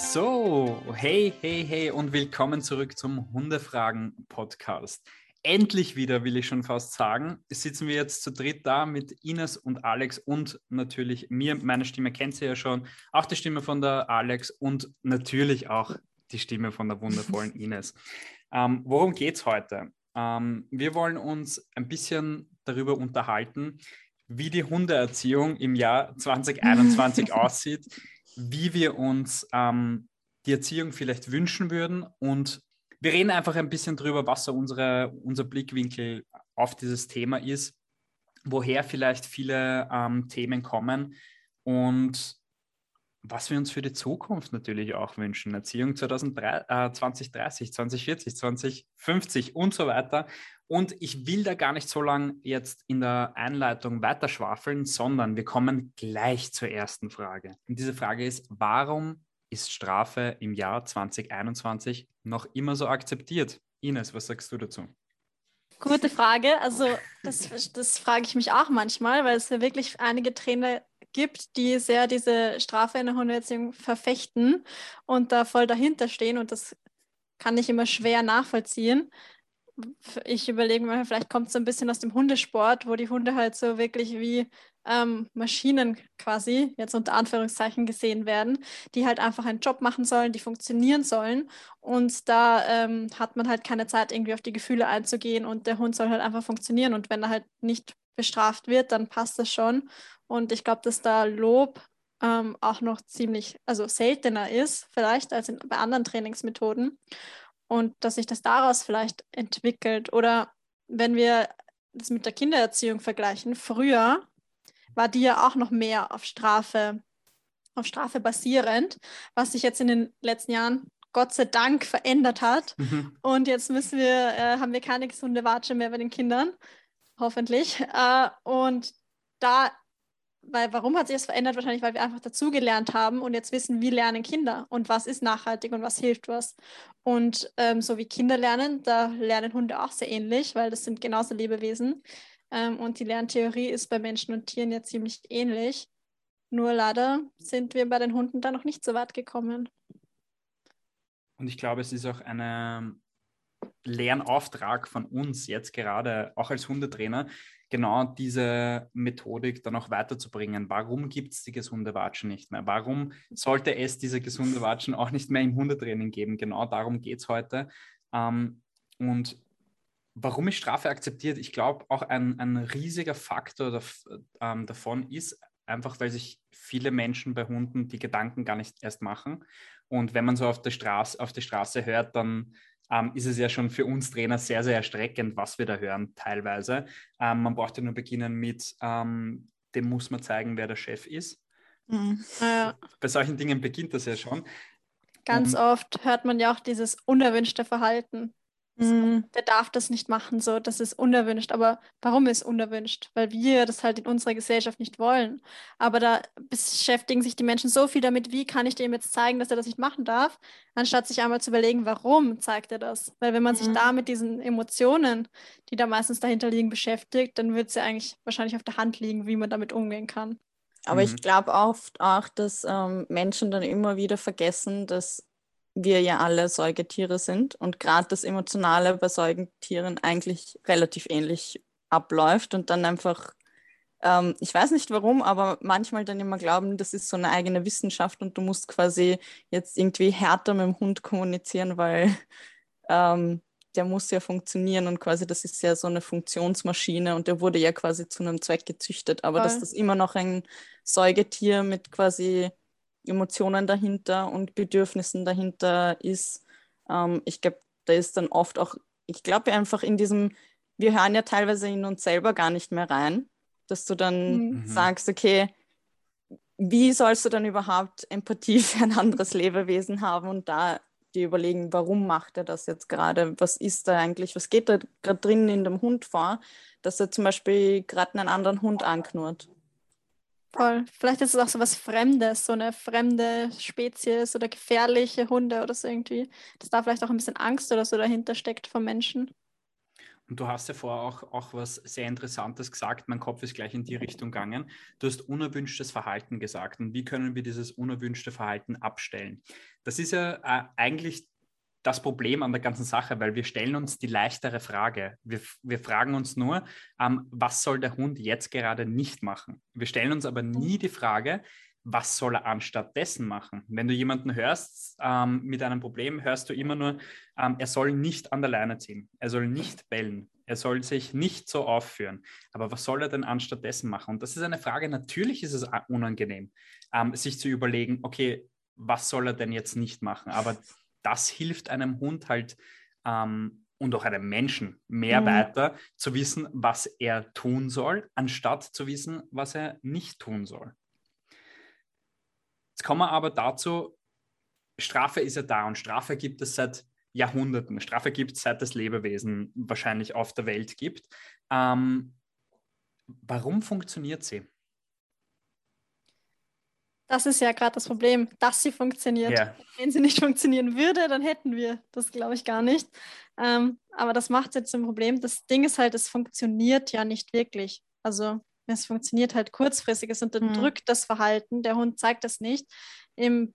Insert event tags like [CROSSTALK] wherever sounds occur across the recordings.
So, hey, hey, hey und willkommen zurück zum Hundefragen-Podcast. Endlich wieder, will ich schon fast sagen, sitzen wir jetzt zu dritt da mit Ines und Alex und natürlich mir. Meine Stimme kennt ihr ja schon, auch die Stimme von der Alex und natürlich auch die Stimme von der wundervollen [LAUGHS] Ines. Ähm, worum geht es heute? Ähm, wir wollen uns ein bisschen darüber unterhalten, wie die Hundeerziehung im Jahr [LAUGHS] 2021 aussieht, wie wir uns ähm, die Erziehung vielleicht wünschen würden. Und wir reden einfach ein bisschen darüber, was so unsere, unser Blickwinkel auf dieses Thema ist, woher vielleicht viele ähm, Themen kommen und was wir uns für die Zukunft natürlich auch wünschen. Erziehung 2003, äh, 2030, 2040, 2050 und so weiter. Und ich will da gar nicht so lange jetzt in der Einleitung weiterschwafeln, sondern wir kommen gleich zur ersten Frage. Und diese Frage ist, warum ist Strafe im Jahr 2021 noch immer so akzeptiert? Ines, was sagst du dazu? Gute Frage. Also das, das frage ich mich auch manchmal, weil es ja wirklich einige Trainer gibt, die sehr diese Strafe in der Hundeerziehung verfechten und da voll dahinter stehen und das kann ich immer schwer nachvollziehen ich überlege mir, vielleicht kommt es so ein bisschen aus dem Hundesport, wo die Hunde halt so wirklich wie ähm, Maschinen quasi, jetzt unter Anführungszeichen gesehen werden, die halt einfach einen Job machen sollen, die funktionieren sollen. Und da ähm, hat man halt keine Zeit, irgendwie auf die Gefühle einzugehen und der Hund soll halt einfach funktionieren. Und wenn er halt nicht bestraft wird, dann passt das schon. Und ich glaube, dass da Lob ähm, auch noch ziemlich, also seltener ist, vielleicht als in, bei anderen Trainingsmethoden und dass sich das daraus vielleicht entwickelt. Oder wenn wir das mit der Kindererziehung vergleichen, früher war die ja auch noch mehr auf Strafe, auf Strafe basierend, was sich jetzt in den letzten Jahren Gott sei Dank verändert hat. Mhm. Und jetzt müssen wir, äh, haben wir keine gesunde Watsche mehr bei den Kindern, hoffentlich. Äh, und da weil warum hat sich das verändert? Wahrscheinlich, weil wir einfach dazugelernt haben und jetzt wissen, wie lernen Kinder und was ist nachhaltig und was hilft was. Und ähm, so wie Kinder lernen, da lernen Hunde auch sehr ähnlich, weil das sind genauso Lebewesen. Ähm, und die Lerntheorie ist bei Menschen und Tieren ja ziemlich ähnlich. Nur leider sind wir bei den Hunden da noch nicht so weit gekommen. Und ich glaube, es ist auch ein Lernauftrag von uns jetzt gerade, auch als Hundetrainer, genau diese Methodik dann auch weiterzubringen. Warum gibt es die gesunde Watschen nicht mehr? Warum sollte es diese gesunde Watschen auch nicht mehr im Hundetraining geben? Genau darum geht es heute. Ähm, und warum ist Strafe akzeptiert? Ich glaube, auch ein, ein riesiger Faktor dav ähm, davon ist einfach, weil sich viele Menschen bei Hunden die Gedanken gar nicht erst machen. Und wenn man so auf der Straße, auf der Straße hört, dann ähm, ist es ja schon für uns Trainer sehr, sehr erstreckend, was wir da hören teilweise. Ähm, man braucht ja nur beginnen mit, ähm, dem muss man zeigen, wer der Chef ist. Mhm. Ja. Bei solchen Dingen beginnt das ja schon. Ganz oft hört man ja auch dieses unerwünschte Verhalten. Mhm. Der darf das nicht machen, so, das ist unerwünscht. Aber warum ist unerwünscht? Weil wir das halt in unserer Gesellschaft nicht wollen. Aber da beschäftigen sich die Menschen so viel damit, wie kann ich dem jetzt zeigen, dass er das nicht machen darf, anstatt sich einmal zu überlegen, warum zeigt er das? Weil wenn man mhm. sich da mit diesen Emotionen, die da meistens dahinter liegen, beschäftigt, dann wird es ja eigentlich wahrscheinlich auf der Hand liegen, wie man damit umgehen kann. Aber mhm. ich glaube oft auch, dass ähm, Menschen dann immer wieder vergessen, dass wir ja alle Säugetiere sind und gerade das Emotionale bei Säugetieren eigentlich relativ ähnlich abläuft und dann einfach, ähm, ich weiß nicht warum, aber manchmal dann immer glauben, das ist so eine eigene Wissenschaft und du musst quasi jetzt irgendwie härter mit dem Hund kommunizieren, weil [LAUGHS] ähm, der muss ja funktionieren und quasi das ist ja so eine Funktionsmaschine und der wurde ja quasi zu einem Zweck gezüchtet, aber Voll. dass das immer noch ein Säugetier mit quasi Emotionen dahinter und Bedürfnissen dahinter ist. Ähm, ich glaube, da ist dann oft auch, ich glaube einfach in diesem, wir hören ja teilweise in uns selber gar nicht mehr rein, dass du dann mhm. mhm. sagst, okay, wie sollst du dann überhaupt Empathie [LAUGHS] für ein anderes Lebewesen haben und da die überlegen, warum macht er das jetzt gerade? Was ist da eigentlich? Was geht da gerade drin in dem Hund vor, dass er zum Beispiel gerade einen anderen Hund anknurrt? Voll. Vielleicht ist es auch so was Fremdes, so eine fremde Spezies oder gefährliche Hunde oder so irgendwie. Dass da vielleicht auch ein bisschen Angst oder so dahinter steckt vom Menschen. Und du hast ja vorher auch, auch was sehr Interessantes gesagt. Mein Kopf ist gleich in die Richtung gegangen. Du hast unerwünschtes Verhalten gesagt. Und wie können wir dieses unerwünschte Verhalten abstellen? Das ist ja äh, eigentlich das Problem an der ganzen Sache, weil wir stellen uns die leichtere Frage. Wir, wir fragen uns nur, ähm, was soll der Hund jetzt gerade nicht machen? Wir stellen uns aber nie die Frage, was soll er anstatt dessen machen? Wenn du jemanden hörst ähm, mit einem Problem, hörst du immer nur, ähm, er soll nicht an der Leine ziehen, er soll nicht bellen, er soll sich nicht so aufführen. Aber was soll er denn anstatt dessen machen? Und das ist eine Frage, natürlich ist es unangenehm, ähm, sich zu überlegen, okay, was soll er denn jetzt nicht machen? Aber das hilft einem Hund halt ähm, und auch einem Menschen mehr mhm. weiter zu wissen, was er tun soll, anstatt zu wissen, was er nicht tun soll. Jetzt kommen wir aber dazu, Strafe ist ja da und Strafe gibt es seit Jahrhunderten. Strafe gibt es seit es Lebewesen wahrscheinlich auf der Welt gibt. Ähm, warum funktioniert sie? Das ist ja gerade das Problem, dass sie funktioniert. Yeah. Wenn sie nicht funktionieren würde, dann hätten wir das, glaube ich, gar nicht. Ähm, aber das macht jetzt ein Problem. Das Ding ist halt, es funktioniert ja nicht wirklich. Also es funktioniert halt kurzfristig, es unterdrückt mhm. das Verhalten. Der Hund zeigt das nicht. Im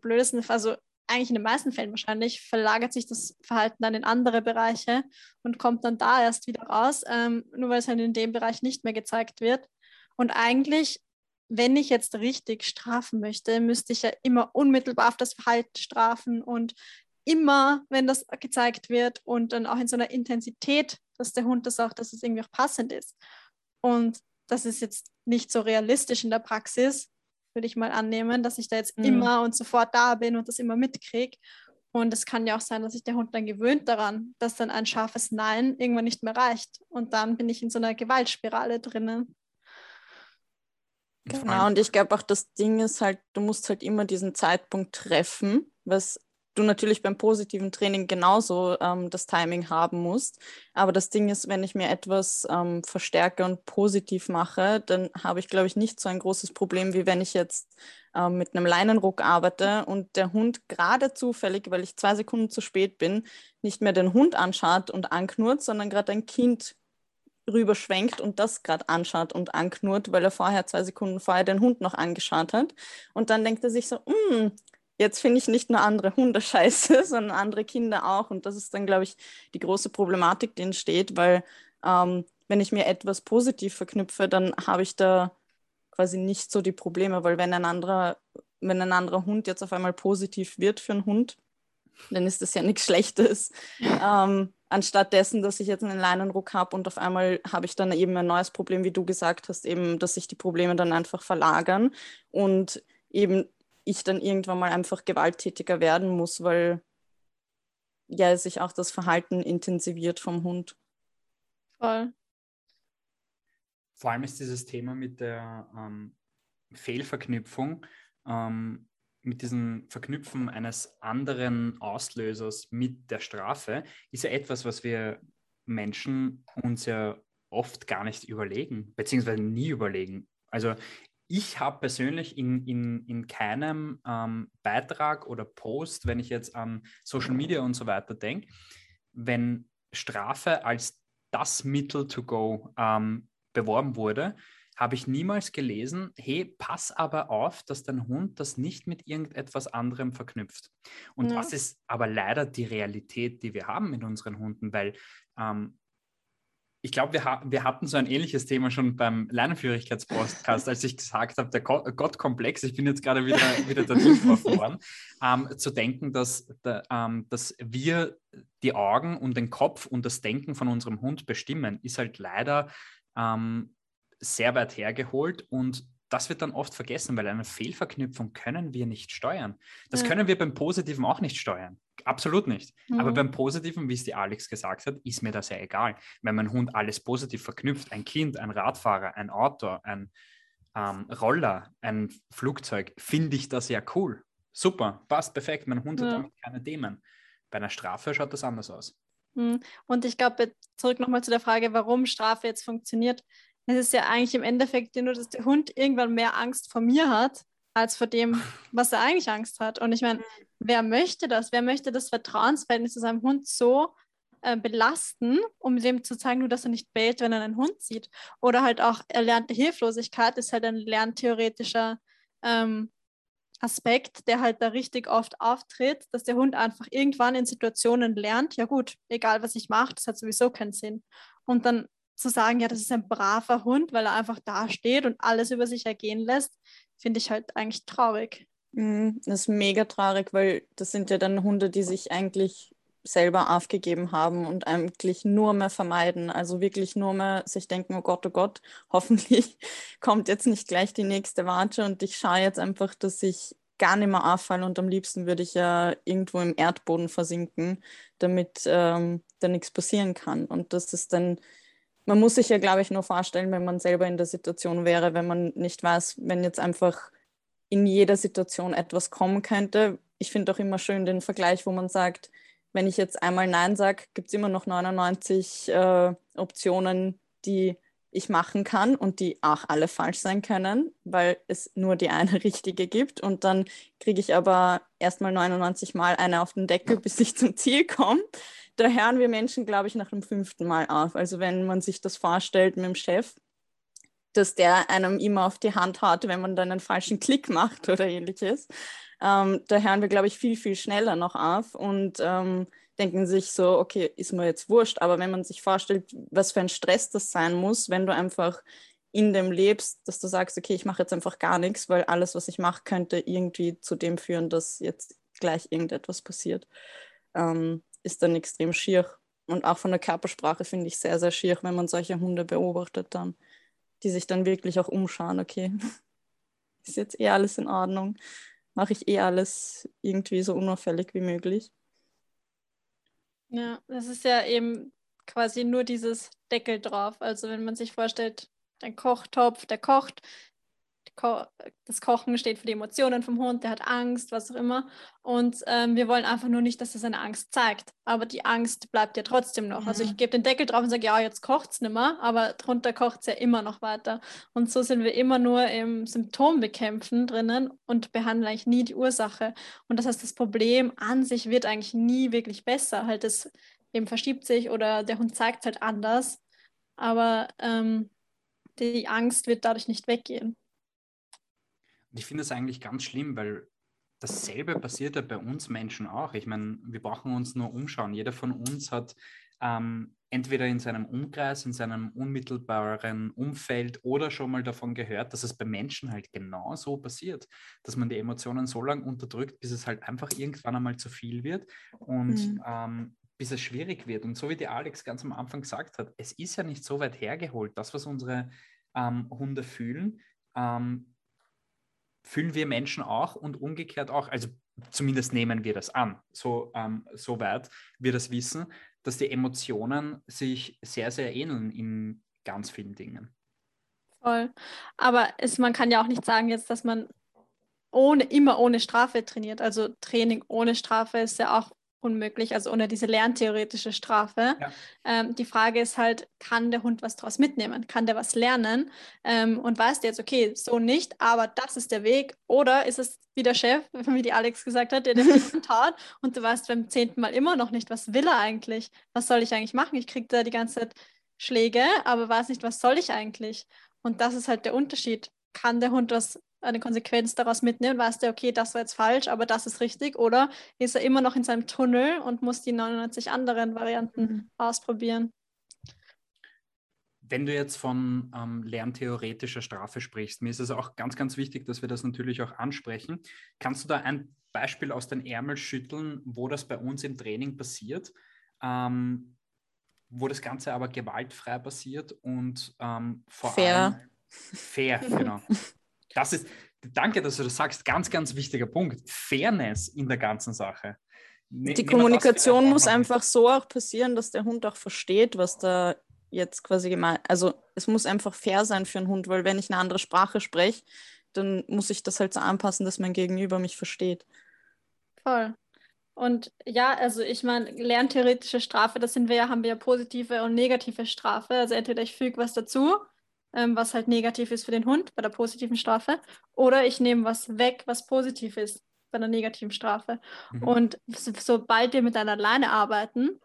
blödesten Fall, also eigentlich in den meisten Fällen wahrscheinlich, verlagert sich das Verhalten dann in andere Bereiche und kommt dann da erst wieder raus, ähm, nur weil es halt in dem Bereich nicht mehr gezeigt wird. Und eigentlich wenn ich jetzt richtig strafen möchte, müsste ich ja immer unmittelbar auf das Verhalten strafen und immer, wenn das gezeigt wird und dann auch in so einer Intensität, dass der Hund das auch, dass es irgendwie auch passend ist. Und das ist jetzt nicht so realistisch in der Praxis, würde ich mal annehmen, dass ich da jetzt mhm. immer und sofort da bin und das immer mitkriege. Und es kann ja auch sein, dass sich der Hund dann gewöhnt daran, dass dann ein scharfes Nein irgendwann nicht mehr reicht. Und dann bin ich in so einer Gewaltspirale drinnen. Genau, und ich glaube auch, das Ding ist halt, du musst halt immer diesen Zeitpunkt treffen, was du natürlich beim positiven Training genauso ähm, das Timing haben musst. Aber das Ding ist, wenn ich mir etwas ähm, verstärke und positiv mache, dann habe ich, glaube ich, nicht so ein großes Problem, wie wenn ich jetzt ähm, mit einem Leinenruck arbeite und der Hund gerade zufällig, weil ich zwei Sekunden zu spät bin, nicht mehr den Hund anschaut und anknurrt, sondern gerade ein Kind rüberschwenkt und das gerade anschaut und anknurrt, weil er vorher zwei Sekunden vorher den Hund noch angeschaut hat. Und dann denkt er sich so, mm, jetzt finde ich nicht nur andere Hunde scheiße, [LAUGHS] sondern andere Kinder auch. Und das ist dann, glaube ich, die große Problematik, die entsteht, weil ähm, wenn ich mir etwas positiv verknüpfe, dann habe ich da quasi nicht so die Probleme, weil wenn ein anderer, wenn ein anderer Hund jetzt auf einmal positiv wird für einen Hund, dann ist das ja nichts Schlechtes. Ähm, anstatt dessen, dass ich jetzt einen Leinenruck habe und auf einmal habe ich dann eben ein neues Problem, wie du gesagt hast, eben, dass sich die Probleme dann einfach verlagern und eben ich dann irgendwann mal einfach gewalttätiger werden muss, weil ja sich auch das Verhalten intensiviert vom Hund. Voll. Vor allem ist dieses Thema mit der ähm, Fehlverknüpfung ähm, mit diesem Verknüpfen eines anderen Auslösers mit der Strafe ist ja etwas, was wir Menschen uns ja oft gar nicht überlegen, beziehungsweise nie überlegen. Also ich habe persönlich in, in, in keinem ähm, Beitrag oder Post, wenn ich jetzt an Social Media und so weiter denke, wenn Strafe als das Mittel to go ähm, beworben wurde, habe ich niemals gelesen, hey, pass aber auf, dass dein Hund das nicht mit irgendetwas anderem verknüpft. Und ja. das ist aber leider die Realität, die wir haben mit unseren Hunden, weil ähm, ich glaube, wir, ha wir hatten so ein ähnliches Thema schon beim Lernenführigkeitspodcast, als ich gesagt habe, der Gottkomplex, ich bin jetzt gerade wieder, wieder dazu geworden, [LAUGHS] ähm, zu denken, dass, da, ähm, dass wir die Augen und den Kopf und das Denken von unserem Hund bestimmen, ist halt leider ähm, sehr weit hergeholt und das wird dann oft vergessen, weil eine Fehlverknüpfung können wir nicht steuern. Das ja. können wir beim Positiven auch nicht steuern. Absolut nicht. Mhm. Aber beim Positiven, wie es die Alex gesagt hat, ist mir das ja egal. Wenn mein Hund alles positiv verknüpft, ein Kind, ein Radfahrer, ein Auto, ein ähm, Roller, ein Flugzeug, finde ich das ja cool. Super, passt perfekt. Mein Hund ja. hat damit keine Themen. Bei einer Strafe schaut das anders aus. Mhm. Und ich glaube, zurück nochmal zu der Frage, warum Strafe jetzt funktioniert es ist ja eigentlich im Endeffekt nur, dass der Hund irgendwann mehr Angst vor mir hat, als vor dem, [LAUGHS] was er eigentlich Angst hat. Und ich meine, wer möchte das? Wer möchte das Vertrauensverhältnis zu seinem Hund so äh, belasten, um dem zu zeigen, nur dass er nicht bellt, wenn er einen Hund sieht. Oder halt auch erlernte Hilflosigkeit ist halt ein lerntheoretischer ähm, Aspekt, der halt da richtig oft auftritt, dass der Hund einfach irgendwann in Situationen lernt, ja gut, egal was ich mache, das hat sowieso keinen Sinn. Und dann zu sagen, ja, das ist ein braver Hund, weil er einfach da steht und alles über sich ergehen lässt, finde ich halt eigentlich traurig. Mhm, das ist mega traurig, weil das sind ja dann Hunde, die sich eigentlich selber aufgegeben haben und eigentlich nur mehr vermeiden. Also wirklich nur mehr sich denken, oh Gott, oh Gott, [LAUGHS] hoffentlich kommt jetzt nicht gleich die nächste Watsche und ich schaue jetzt einfach, dass ich gar nicht mehr auffalle und am liebsten würde ich ja irgendwo im Erdboden versinken, damit ähm, da nichts passieren kann. Und das ist dann, man muss sich ja, glaube ich, nur vorstellen, wenn man selber in der Situation wäre, wenn man nicht weiß, wenn jetzt einfach in jeder Situation etwas kommen könnte. Ich finde auch immer schön den Vergleich, wo man sagt, wenn ich jetzt einmal Nein sage, gibt es immer noch 99 äh, Optionen, die ich machen kann und die auch alle falsch sein können, weil es nur die eine [LAUGHS] richtige gibt. Und dann kriege ich aber erstmal 99 Mal eine auf den Deckel, bis ich zum Ziel komme. Da hören wir Menschen, glaube ich, nach dem fünften Mal auf. Also wenn man sich das vorstellt mit dem Chef, dass der einem immer auf die Hand hat, wenn man dann einen falschen Klick macht oder ähnliches. Ähm, da hören wir, glaube ich, viel, viel schneller noch auf und ähm, denken sich so, okay, ist mir jetzt wurscht. Aber wenn man sich vorstellt, was für ein Stress das sein muss, wenn du einfach in dem lebst, dass du sagst, okay, ich mache jetzt einfach gar nichts, weil alles, was ich mache, könnte irgendwie zu dem führen, dass jetzt gleich irgendetwas passiert, ähm, ist dann extrem schier. Und auch von der Körpersprache finde ich sehr, sehr schier, wenn man solche Hunde beobachtet dann die sich dann wirklich auch umschauen, okay, [LAUGHS] ist jetzt eh alles in Ordnung, mache ich eh alles irgendwie so unauffällig wie möglich. Ja, das ist ja eben quasi nur dieses Deckel drauf. Also wenn man sich vorstellt, ein Kochtopf, der kocht, Ko das Kochen steht für die Emotionen vom Hund, der hat Angst, was auch immer. Und ähm, wir wollen einfach nur nicht, dass er seine Angst zeigt. Aber die Angst bleibt ja trotzdem noch. Ja. Also ich gebe den Deckel drauf und sage, ja, jetzt kocht es nicht mehr, aber drunter kocht es ja immer noch weiter. Und so sind wir immer nur im Symptombekämpfen drinnen und behandeln eigentlich nie die Ursache. Und das heißt, das Problem an sich wird eigentlich nie wirklich besser. Halt, es eben verschiebt sich oder der Hund zeigt halt anders. Aber ähm, die Angst wird dadurch nicht weggehen. Und ich finde es eigentlich ganz schlimm, weil dasselbe passiert ja bei uns Menschen auch. Ich meine, wir brauchen uns nur umschauen. Jeder von uns hat ähm, entweder in seinem Umkreis, in seinem unmittelbaren Umfeld oder schon mal davon gehört, dass es bei Menschen halt genau so passiert, dass man die Emotionen so lange unterdrückt, bis es halt einfach irgendwann einmal zu viel wird und mhm. ähm, bis es schwierig wird. Und so wie die Alex ganz am Anfang gesagt hat, es ist ja nicht so weit hergeholt. Das, was unsere ähm, Hunde fühlen, ähm, fühlen wir Menschen auch und umgekehrt auch, also zumindest nehmen wir das an, so, ähm, so weit wir das wissen, dass die Emotionen sich sehr, sehr ähneln in ganz vielen Dingen. Voll. Aber es, man kann ja auch nicht sagen jetzt, dass man ohne, immer ohne Strafe trainiert. Also Training ohne Strafe ist ja auch unmöglich, also ohne diese lerntheoretische Strafe. Ja. Ähm, die Frage ist halt, kann der Hund was daraus mitnehmen? Kann der was lernen? Ähm, und weiß der jetzt, okay, so nicht, aber das ist der Weg? Oder ist es wie der Chef, [LAUGHS] wie die Alex gesagt hat, der den Hund [LAUGHS] hat und du weißt beim zehnten Mal immer noch nicht, was will er eigentlich? Was soll ich eigentlich machen? Ich kriege da die ganze Zeit Schläge, aber weiß nicht, was soll ich eigentlich? Und das ist halt der Unterschied. Kann der Hund was eine Konsequenz daraus mitnehmen, weiß der, okay, das war jetzt falsch, aber das ist richtig, oder ist er immer noch in seinem Tunnel und muss die 99 anderen Varianten mhm. ausprobieren? Wenn du jetzt von ähm, lerntheoretischer Strafe sprichst, mir ist es auch ganz, ganz wichtig, dass wir das natürlich auch ansprechen. Kannst du da ein Beispiel aus den Ärmel schütteln, wo das bei uns im Training passiert, ähm, wo das Ganze aber gewaltfrei passiert und ähm, vor fair. allem fair, genau. [LAUGHS] Das ist, danke, dass du das sagst, ganz, ganz wichtiger Punkt. Fairness in der ganzen Sache. Ne, die Kommunikation muss einfach so auch passieren, dass der Hund auch versteht, was da jetzt quasi gemeint Also es muss einfach fair sein für einen Hund, weil wenn ich eine andere Sprache spreche, dann muss ich das halt so anpassen, dass mein Gegenüber mich versteht. Voll. Und ja, also ich meine, lerntheoretische Strafe, das sind wir ja, haben wir ja positive und negative Strafe. Also entweder ich füge was dazu ähm, was halt negativ ist für den Hund bei der positiven Strafe, oder ich nehme was weg, was positiv ist bei der negativen Strafe. Mhm. Und so, sobald wir mit einer Leine arbeiten,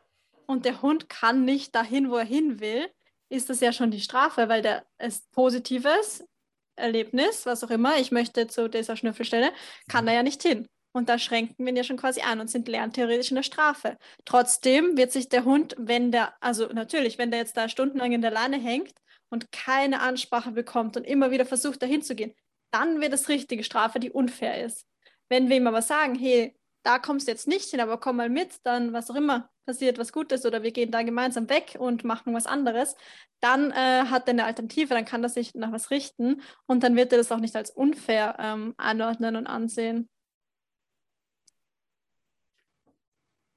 und der Hund kann nicht dahin, wo er hin will, ist das ja schon die Strafe, weil der ist positives Erlebnis, was auch immer, ich möchte zu dieser Schnüffelstelle, kann er ja nicht hin. Und da schränken wir ihn ja schon quasi an und sind lerntheoretisch in der Strafe. Trotzdem wird sich der Hund, wenn der, also natürlich, wenn der jetzt da stundenlang in der Leine hängt und keine Ansprache bekommt und immer wieder versucht, dahin zu gehen, dann wird es richtige Strafe, die unfair ist. Wenn wir ihm aber sagen, hey, da kommst du jetzt nicht hin, aber komm mal mit, dann was auch immer passiert, was Gutes oder wir gehen da gemeinsam weg und machen was anderes, dann äh, hat er eine Alternative, dann kann er sich nach was richten und dann wird er das auch nicht als unfair ähm, anordnen und ansehen.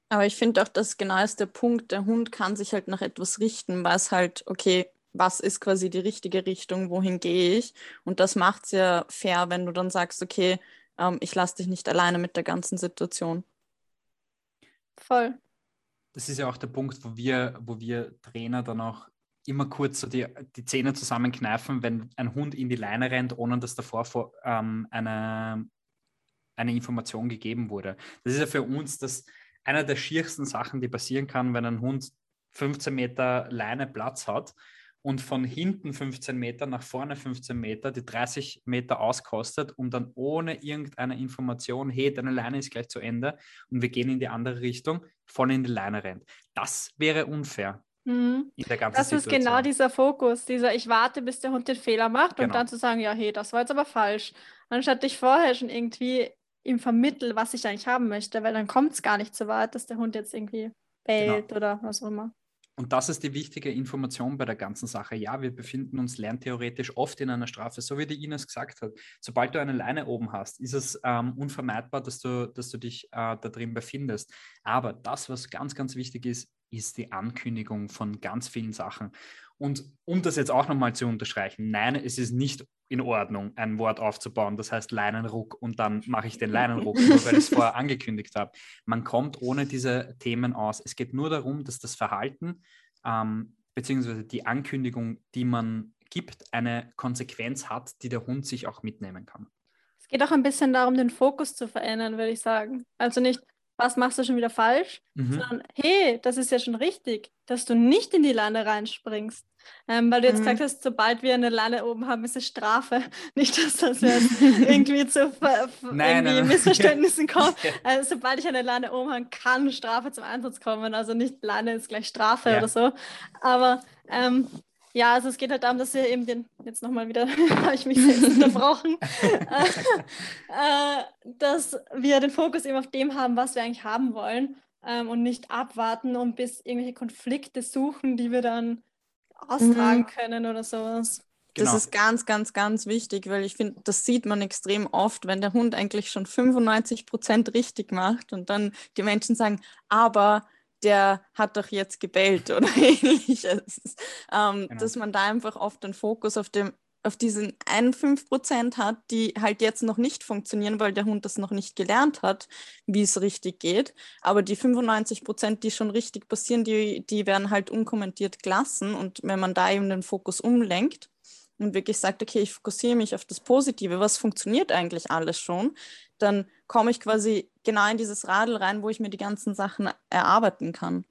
Aber ich finde auch, dass genau ist der Punkt, der Hund kann sich halt nach etwas richten, was halt, okay, was ist quasi die richtige Richtung, wohin gehe ich? Und das macht es ja fair, wenn du dann sagst, okay, ähm, ich lasse dich nicht alleine mit der ganzen Situation. Voll. Das ist ja auch der Punkt, wo wir, wo wir Trainer dann auch immer kurz so die, die Zähne zusammenkneifen, wenn ein Hund in die Leine rennt, ohne dass davor vor, ähm, eine, eine Information gegeben wurde. Das ist ja für uns das, einer der schiersten Sachen, die passieren kann, wenn ein Hund 15 Meter Leine Platz hat und von hinten 15 Meter nach vorne 15 Meter die 30 Meter auskostet und dann ohne irgendeine Information, hey, deine Leine ist gleich zu Ende und wir gehen in die andere Richtung, voll in die Leine rennt. Das wäre unfair. Mhm. In der ganzen das Situation. ist genau dieser Fokus, dieser ich warte, bis der Hund den Fehler macht genau. und dann zu sagen, ja, hey, das war jetzt aber falsch. Anstatt dich vorher schon irgendwie ihm vermitteln, was ich eigentlich haben möchte, weil dann kommt es gar nicht so weit, dass der Hund jetzt irgendwie bellt genau. oder was auch immer. Und das ist die wichtige Information bei der ganzen Sache. Ja, wir befinden uns lerntheoretisch oft in einer Strafe, so wie die Ines gesagt hat. Sobald du eine Leine oben hast, ist es ähm, unvermeidbar, dass du, dass du dich äh, da drin befindest. Aber das, was ganz, ganz wichtig ist, ist die Ankündigung von ganz vielen Sachen. Und um das jetzt auch nochmal zu unterstreichen, nein, es ist nicht in Ordnung, ein Wort aufzubauen, das heißt Leinenruck und dann mache ich den [LAUGHS] Leinenruck, nur weil ich es vorher angekündigt habe. Man kommt ohne diese Themen aus. Es geht nur darum, dass das Verhalten ähm, bzw. die Ankündigung, die man gibt, eine Konsequenz hat, die der Hund sich auch mitnehmen kann. Es geht auch ein bisschen darum, den Fokus zu verändern, würde ich sagen. Also nicht, was machst du schon wieder falsch, mhm. sondern hey, das ist ja schon richtig, dass du nicht in die Leine reinspringst. Ähm, weil du jetzt mhm. gesagt hast, sobald wir eine Leine oben haben, ist es Strafe. [LAUGHS] Nicht, dass das [LAUGHS] jetzt irgendwie zu nein, irgendwie nein, nein. Missverständnissen [LAUGHS] kommt. Also, sobald ich eine Leine oben habe, kann Strafe zum Einsatz kommen. Also nicht Leine ist gleich Strafe ja. oder so. Aber ähm, ja, also es geht halt darum, dass wir eben den, jetzt nochmal wieder, habe ich mich selbst unterbrochen, äh, dass wir den Fokus eben auf dem haben, was wir eigentlich haben wollen ähm, und nicht abwarten und bis irgendwelche Konflikte suchen, die wir dann austragen mhm. können oder sowas. Genau. Das ist ganz, ganz, ganz wichtig, weil ich finde, das sieht man extrem oft, wenn der Hund eigentlich schon 95 Prozent richtig macht und dann die Menschen sagen, aber der hat doch jetzt gebellt oder [LAUGHS] ähnliches. Ähm, genau. Dass man da einfach oft den Fokus auf dem auf diesen einen 5% hat, die halt jetzt noch nicht funktionieren, weil der Hund das noch nicht gelernt hat, wie es richtig geht. Aber die 95%, die schon richtig passieren, die, die werden halt unkommentiert gelassen. Und wenn man da eben den Fokus umlenkt und wirklich sagt, okay, ich fokussiere mich auf das Positive, was funktioniert eigentlich alles schon, dann komme ich quasi genau in dieses Radl rein, wo ich mir die ganzen Sachen erarbeiten kann.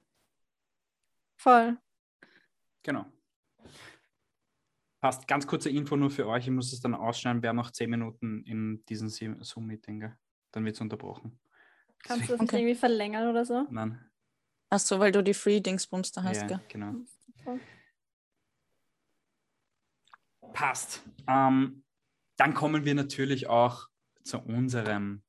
Voll. Genau. Passt. Ganz kurze Info nur für euch. Ich muss es dann ausschneiden. Wir haben noch zehn Minuten in diesem Zoom-Meeting. Dann wird es unterbrochen. Kannst du das okay. irgendwie verlängern oder so? Nein. Ach so, weil du die Free-Dingsbums da hast, ja, gell? genau. Passt. Ähm, dann kommen wir natürlich auch zu unserem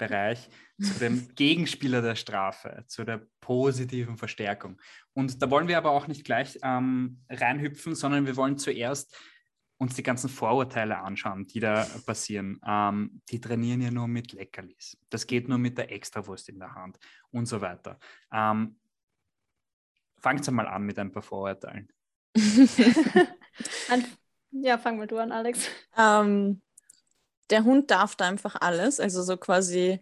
Bereich, zu dem [LAUGHS] Gegenspieler der Strafe, zu der positiven Verstärkung. Und da wollen wir aber auch nicht gleich ähm, reinhüpfen, sondern wir wollen zuerst uns die ganzen Vorurteile anschauen, die da passieren. Ähm, die trainieren ja nur mit Leckerlis. Das geht nur mit der Extrawurst in der Hand und so weiter. Ähm, Fangt mal an mit ein paar Vorurteilen. [LAUGHS] [LAUGHS] ja, fang mal du an, Alex. Ähm, der Hund darf da einfach alles, also so quasi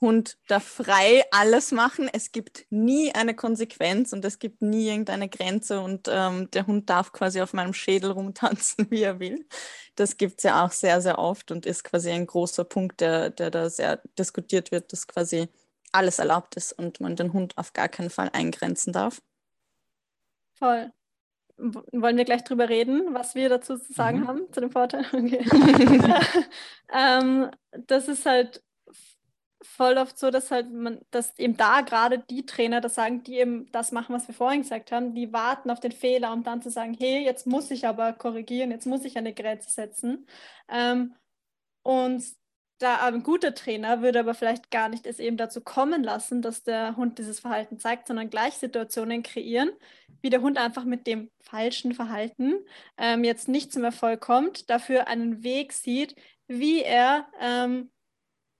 Hund darf frei alles machen. Es gibt nie eine Konsequenz und es gibt nie irgendeine Grenze und ähm, der Hund darf quasi auf meinem Schädel rumtanzen, [LAUGHS] wie er will. Das gibt es ja auch sehr, sehr oft und ist quasi ein großer Punkt, der, der da sehr diskutiert wird, dass quasi alles erlaubt ist und man den Hund auf gar keinen Fall eingrenzen darf. Voll. Wollen wir gleich drüber reden, was wir dazu zu sagen mhm. haben, zu dem Vorteil? [LAUGHS] Okay. [LAUGHS] [LAUGHS] ähm, das ist halt voll oft so, dass halt man, dass eben da gerade die Trainer das sagen, die eben das machen, was wir vorhin gesagt haben, die warten auf den Fehler, um dann zu sagen, hey, jetzt muss ich aber korrigieren, jetzt muss ich eine Grenze setzen. Ähm, und da ein guter Trainer würde aber vielleicht gar nicht es eben dazu kommen lassen, dass der Hund dieses Verhalten zeigt, sondern gleich Situationen kreieren, wie der Hund einfach mit dem falschen Verhalten ähm, jetzt nicht zum Erfolg kommt, dafür einen Weg sieht, wie er ähm,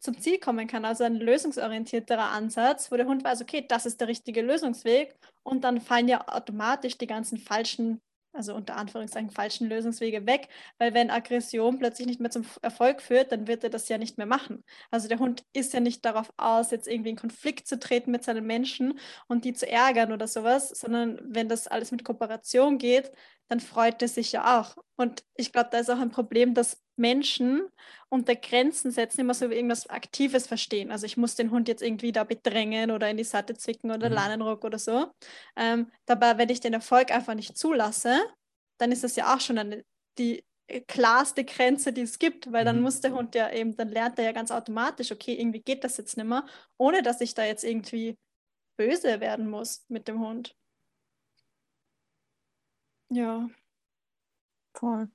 zum Ziel kommen kann. Also ein lösungsorientierterer Ansatz, wo der Hund weiß, okay, das ist der richtige Lösungsweg und dann fallen ja automatisch die ganzen falschen also unter Anführungszeichen falschen Lösungswege weg, weil wenn Aggression plötzlich nicht mehr zum Erfolg führt, dann wird er das ja nicht mehr machen. Also der Hund ist ja nicht darauf aus, jetzt irgendwie in Konflikt zu treten mit seinen Menschen und die zu ärgern oder sowas, sondern wenn das alles mit Kooperation geht, dann freut er sich ja auch. Und ich glaube, da ist auch ein Problem, dass Menschen unter Grenzen setzen immer so wie irgendwas Aktives verstehen. Also ich muss den Hund jetzt irgendwie da bedrängen oder in die Seite zwicken oder mhm. Leinenrock oder so. Ähm, dabei, wenn ich den Erfolg einfach nicht zulasse, dann ist das ja auch schon eine, die klarste Grenze, die es gibt, weil dann mhm. muss der Hund ja eben, dann lernt er ja ganz automatisch, okay, irgendwie geht das jetzt nicht mehr, ohne dass ich da jetzt irgendwie böse werden muss mit dem Hund. Ja. Voll.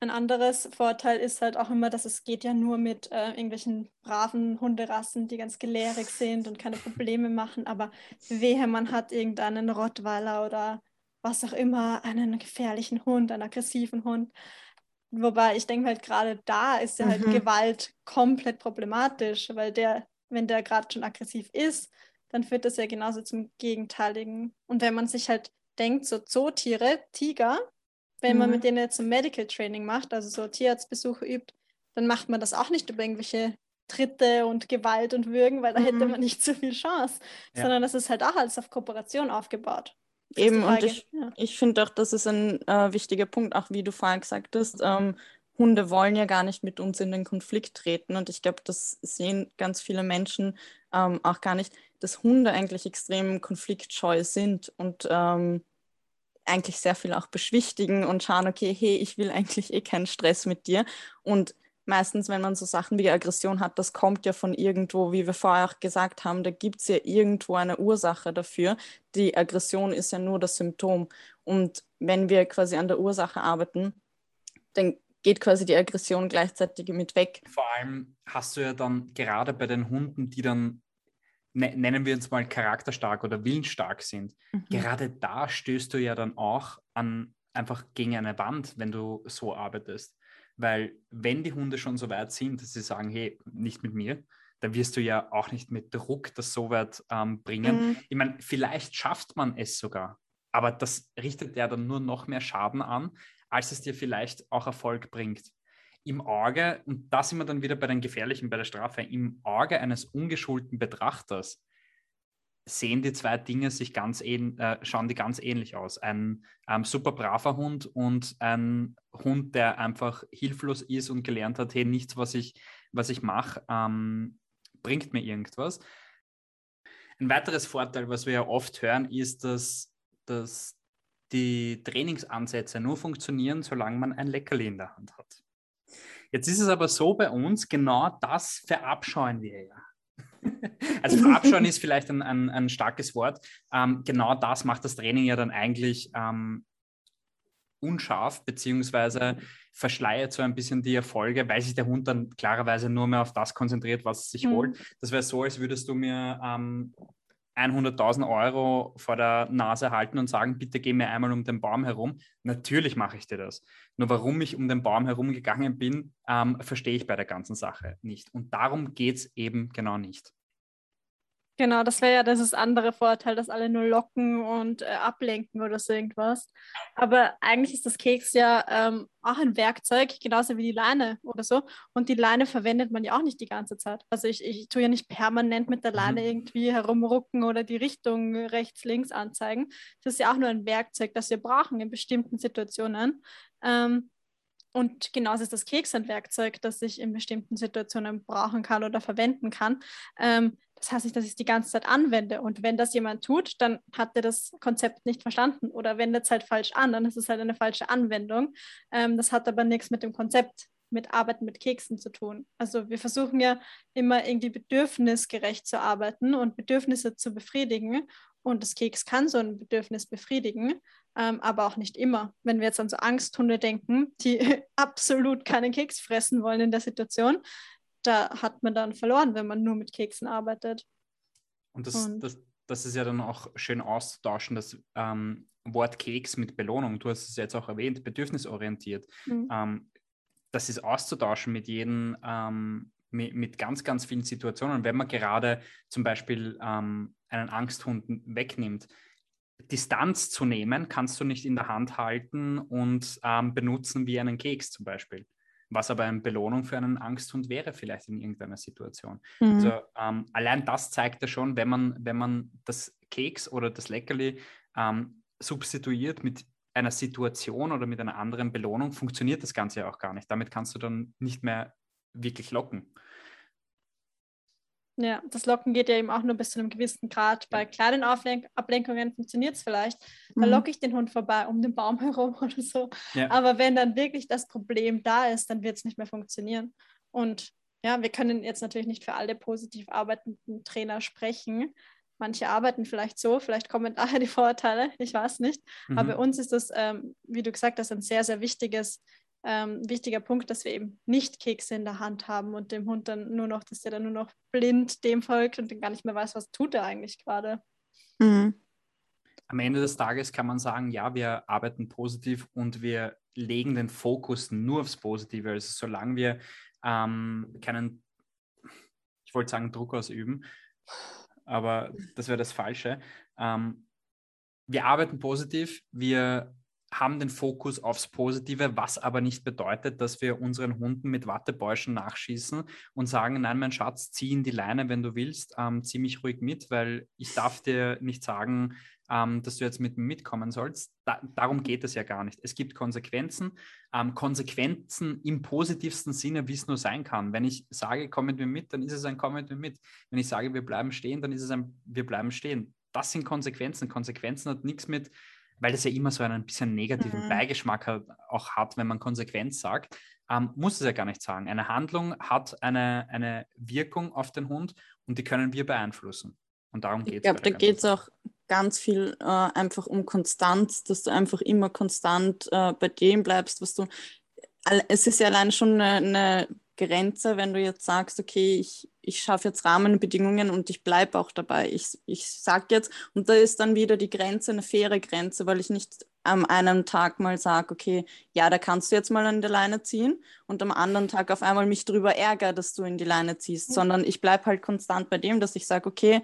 Ein anderes Vorteil ist halt auch immer, dass es geht ja nur mit äh, irgendwelchen braven Hunderassen, die ganz gelehrig sind und keine Probleme machen. Aber wehe, man hat irgendeinen Rottweiler oder was auch immer, einen gefährlichen Hund, einen aggressiven Hund. Wobei ich denke halt gerade da ist ja halt mhm. Gewalt komplett problematisch, weil der, wenn der gerade schon aggressiv ist, dann führt das ja genauso zum Gegenteiligen. Und wenn man sich halt denkt, so Zootiere, Tiger, wenn mhm. man mit denen jetzt so Medical Training macht, also so Tierarztbesuche übt, dann macht man das auch nicht über irgendwelche Tritte und Gewalt und Würgen, weil da mhm. hätte man nicht so viel Chance, ja. sondern das ist halt auch alles auf Kooperation aufgebaut. Eben, und ich, ja. ich finde auch, das ist ein äh, wichtiger Punkt, auch wie du vorhin gesagt hast, ähm, Hunde wollen ja gar nicht mit uns in den Konflikt treten und ich glaube, das sehen ganz viele Menschen ähm, auch gar nicht, dass Hunde eigentlich extrem konfliktscheu sind und ähm, eigentlich sehr viel auch beschwichtigen und schauen, okay, hey, ich will eigentlich eh keinen Stress mit dir. Und meistens, wenn man so Sachen wie Aggression hat, das kommt ja von irgendwo, wie wir vorher auch gesagt haben, da gibt es ja irgendwo eine Ursache dafür. Die Aggression ist ja nur das Symptom. Und wenn wir quasi an der Ursache arbeiten, dann geht quasi die Aggression gleichzeitig mit weg. Vor allem hast du ja dann gerade bei den Hunden, die dann nennen wir uns mal charakterstark oder willensstark sind, mhm. gerade da stößt du ja dann auch an einfach gegen eine Wand, wenn du so arbeitest. Weil wenn die Hunde schon so weit sind, dass sie sagen, hey, nicht mit mir, dann wirst du ja auch nicht mit Druck das so weit ähm, bringen. Mhm. Ich meine, vielleicht schafft man es sogar, aber das richtet ja dann nur noch mehr Schaden an, als es dir vielleicht auch Erfolg bringt im Auge, und da sind wir dann wieder bei den Gefährlichen, bei der Strafe, im Auge eines ungeschulten Betrachters sehen die zwei Dinge sich ganz äh, schauen die ganz ähnlich aus. Ein ähm, super braver Hund und ein Hund, der einfach hilflos ist und gelernt hat, hey, nichts, was ich, was ich mache, ähm, bringt mir irgendwas. Ein weiteres Vorteil, was wir ja oft hören, ist, dass, dass die Trainingsansätze nur funktionieren, solange man ein Leckerli in der Hand hat. Jetzt ist es aber so bei uns, genau das verabscheuen wir ja. [LAUGHS] Also verabscheuen ist vielleicht ein, ein, ein starkes Wort. Ähm, genau das macht das Training ja dann eigentlich ähm, unscharf, beziehungsweise verschleiert so ein bisschen die Erfolge, weil sich der Hund dann klarerweise nur mehr auf das konzentriert, was es sich mhm. holt. Das wäre so, als würdest du mir ähm, 100.000 Euro vor der Nase halten und sagen, bitte geh mir einmal um den Baum herum. Natürlich mache ich dir das. Nur warum ich um den Baum herum gegangen bin, ähm, verstehe ich bei der ganzen Sache nicht. Und darum geht es eben genau nicht. Genau, das wäre ja das andere Vorteil, dass alle nur locken und äh, ablenken oder so irgendwas. Aber eigentlich ist das Keks ja ähm, auch ein Werkzeug, genauso wie die Leine oder so. Und die Leine verwendet man ja auch nicht die ganze Zeit. Also ich, ich tue ja nicht permanent mit der mhm. Leine mhm. irgendwie herumrucken oder die Richtung rechts, links anzeigen. Das ist ja auch nur ein Werkzeug, das wir brauchen in bestimmten Situationen. Ähm, und genauso ist das Keks ein Werkzeug, das ich in bestimmten Situationen brauchen kann oder verwenden kann. Ähm, Das heißt nicht, dass ich es die ganze Zeit anwende. Und wenn das jemand tut, dann hat er das Konzept nicht verstanden oder wendet es halt falsch an. Dann ist es halt eine falsche Anwendung. Ähm, das hat aber nichts mit dem Konzept mit Arbeiten mit Keksen zu tun. Also wir versuchen ja immer irgendwie bedürfnisgerecht zu arbeiten und Bedürfnisse zu befriedigen. Und das Keks kann so ein Bedürfnis befriedigen, ähm, aber auch nicht immer. Wenn wir jetzt an so Angsthunde denken, die [LAUGHS] absolut keinen Keks fressen wollen in der Situation, da hat man dann verloren, wenn man nur mit Keksen arbeitet. Und das, und das, das ist ja dann auch schön auszutauschen, das ähm, Wort Keks mit Belohnung. Du hast es jetzt auch erwähnt, bedürfnisorientiert. Mhm. Ähm, das ist auszutauschen mit jedem, ähm, mit, mit, ganz, ganz vielen Situationen. Wenn man gerade zum Beispiel ähm, einen Angsthund wegnimmt, Distanz zu nehmen, kannst du nicht in der Hand halten und ähm, benutzen wie einen Keks zum Beispiel. Was aber eine Belohnung für einen Angsthund wäre, vielleicht in irgendeiner Situation. Mhm. Also ähm, allein das zeigt ja schon, wenn man, wenn man das Keks oder das Leckerli ähm, substituiert mit einer Situation oder mit einer anderen Belohnung, funktioniert das Ganze ja auch gar nicht. Damit kannst du dann nicht mehr wirklich locken. Ja, das Locken geht ja eben auch nur bis zu einem gewissen Grad. Bei kleinen Auflenk Ablenkungen funktioniert es vielleicht. Da mhm. locke ich den Hund vorbei um den Baum [LAUGHS] herum oder so. Ja. Aber wenn dann wirklich das Problem da ist, dann wird es nicht mehr funktionieren. Und ja, wir können jetzt natürlich nicht für alle positiv arbeitenden Trainer sprechen. Manche arbeiten vielleicht so, vielleicht kommen [LAUGHS] daher die Vorurteile, ich weiß nicht. Mhm. Aber bei uns ist das, ähm, wie du gesagt hast, ein sehr, sehr wichtiges ähm, wichtiger Punkt, dass wir eben nicht Kekse in der Hand haben und dem Hund dann nur noch, dass der dann nur noch blind dem folgt und dann gar nicht mehr weiß, was tut er eigentlich gerade. Mhm. Am Ende des Tages kann man sagen, ja, wir arbeiten positiv und wir legen den Fokus nur aufs Positive. Also solange wir ähm, keinen, ich wollte sagen, Druck ausüben, aber das wäre das Falsche. Ähm, wir arbeiten positiv, wir haben den Fokus aufs Positive, was aber nicht bedeutet, dass wir unseren Hunden mit Wattebäuschen nachschießen und sagen, nein, mein Schatz, zieh in die Leine, wenn du willst, ähm, zieh mich ruhig mit, weil ich darf dir nicht sagen, ähm, dass du jetzt mit mir mitkommen sollst. Da, darum geht es ja gar nicht. Es gibt Konsequenzen, ähm, Konsequenzen im positivsten Sinne, wie es nur sein kann. Wenn ich sage, komm mit mir mit, dann ist es ein komm mit mir mit. Wenn ich sage, wir bleiben stehen, dann ist es ein wir bleiben stehen. Das sind Konsequenzen. Konsequenzen hat nichts mit weil das ja immer so einen bisschen negativen mhm. Beigeschmack hat, auch hat, wenn man konsequent sagt, ähm, muss es ja gar nicht sagen. Eine Handlung hat eine, eine Wirkung auf den Hund und die können wir beeinflussen. Und darum geht es. Ich glaube, da geht es auch ganz viel äh, einfach um Konstanz, dass du einfach immer konstant äh, bei dem bleibst, was du. Es ist ja allein schon eine, eine Grenze, wenn du jetzt sagst, okay, ich, ich schaffe jetzt Rahmenbedingungen und ich bleibe auch dabei. Ich, ich sage jetzt, und da ist dann wieder die Grenze eine faire Grenze, weil ich nicht am einen Tag mal sage, okay, ja, da kannst du jetzt mal an der Leine ziehen und am anderen Tag auf einmal mich darüber ärgere, dass du in die Leine ziehst, mhm. sondern ich bleibe halt konstant bei dem, dass ich sage, okay,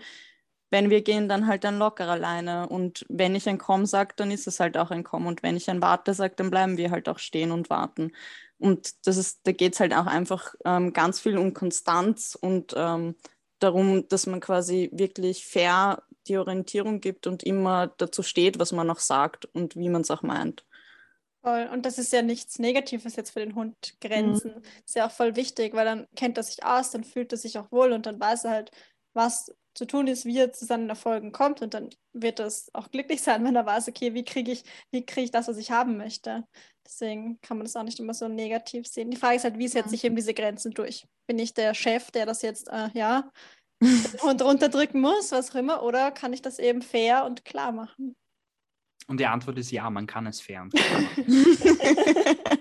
wenn wir gehen, dann halt ein lockerer Leine. Und wenn ich ein Komm sage, dann ist es halt auch ein Komm. Und wenn ich ein Warte sage, dann bleiben wir halt auch stehen und warten. Und das ist, da geht es halt auch einfach ähm, ganz viel um Konstanz und ähm, darum, dass man quasi wirklich fair die Orientierung gibt und immer dazu steht, was man noch sagt und wie man es auch meint. Voll. Und das ist ja nichts Negatives jetzt für den Hund, Grenzen. Mhm. Ist ja auch voll wichtig, weil dann kennt er sich aus, dann fühlt er sich auch wohl und dann weiß er halt, was zu tun ist, wie er zu seinen Erfolgen kommt und dann wird es auch glücklich sein, [LAUGHS] wenn er weiß, okay, wie kriege ich, wie kriege ich das, was ich haben möchte. Deswegen kann man das auch nicht immer so negativ sehen. Die Frage ist halt, wie setze ich eben diese Grenzen durch? Bin ich der Chef, der das jetzt, äh, ja, [LAUGHS] und runterdrücken muss, was auch immer, oder kann ich das eben fair und klar machen? Und die Antwort ist ja, man kann es fair und klar machen. [LAUGHS]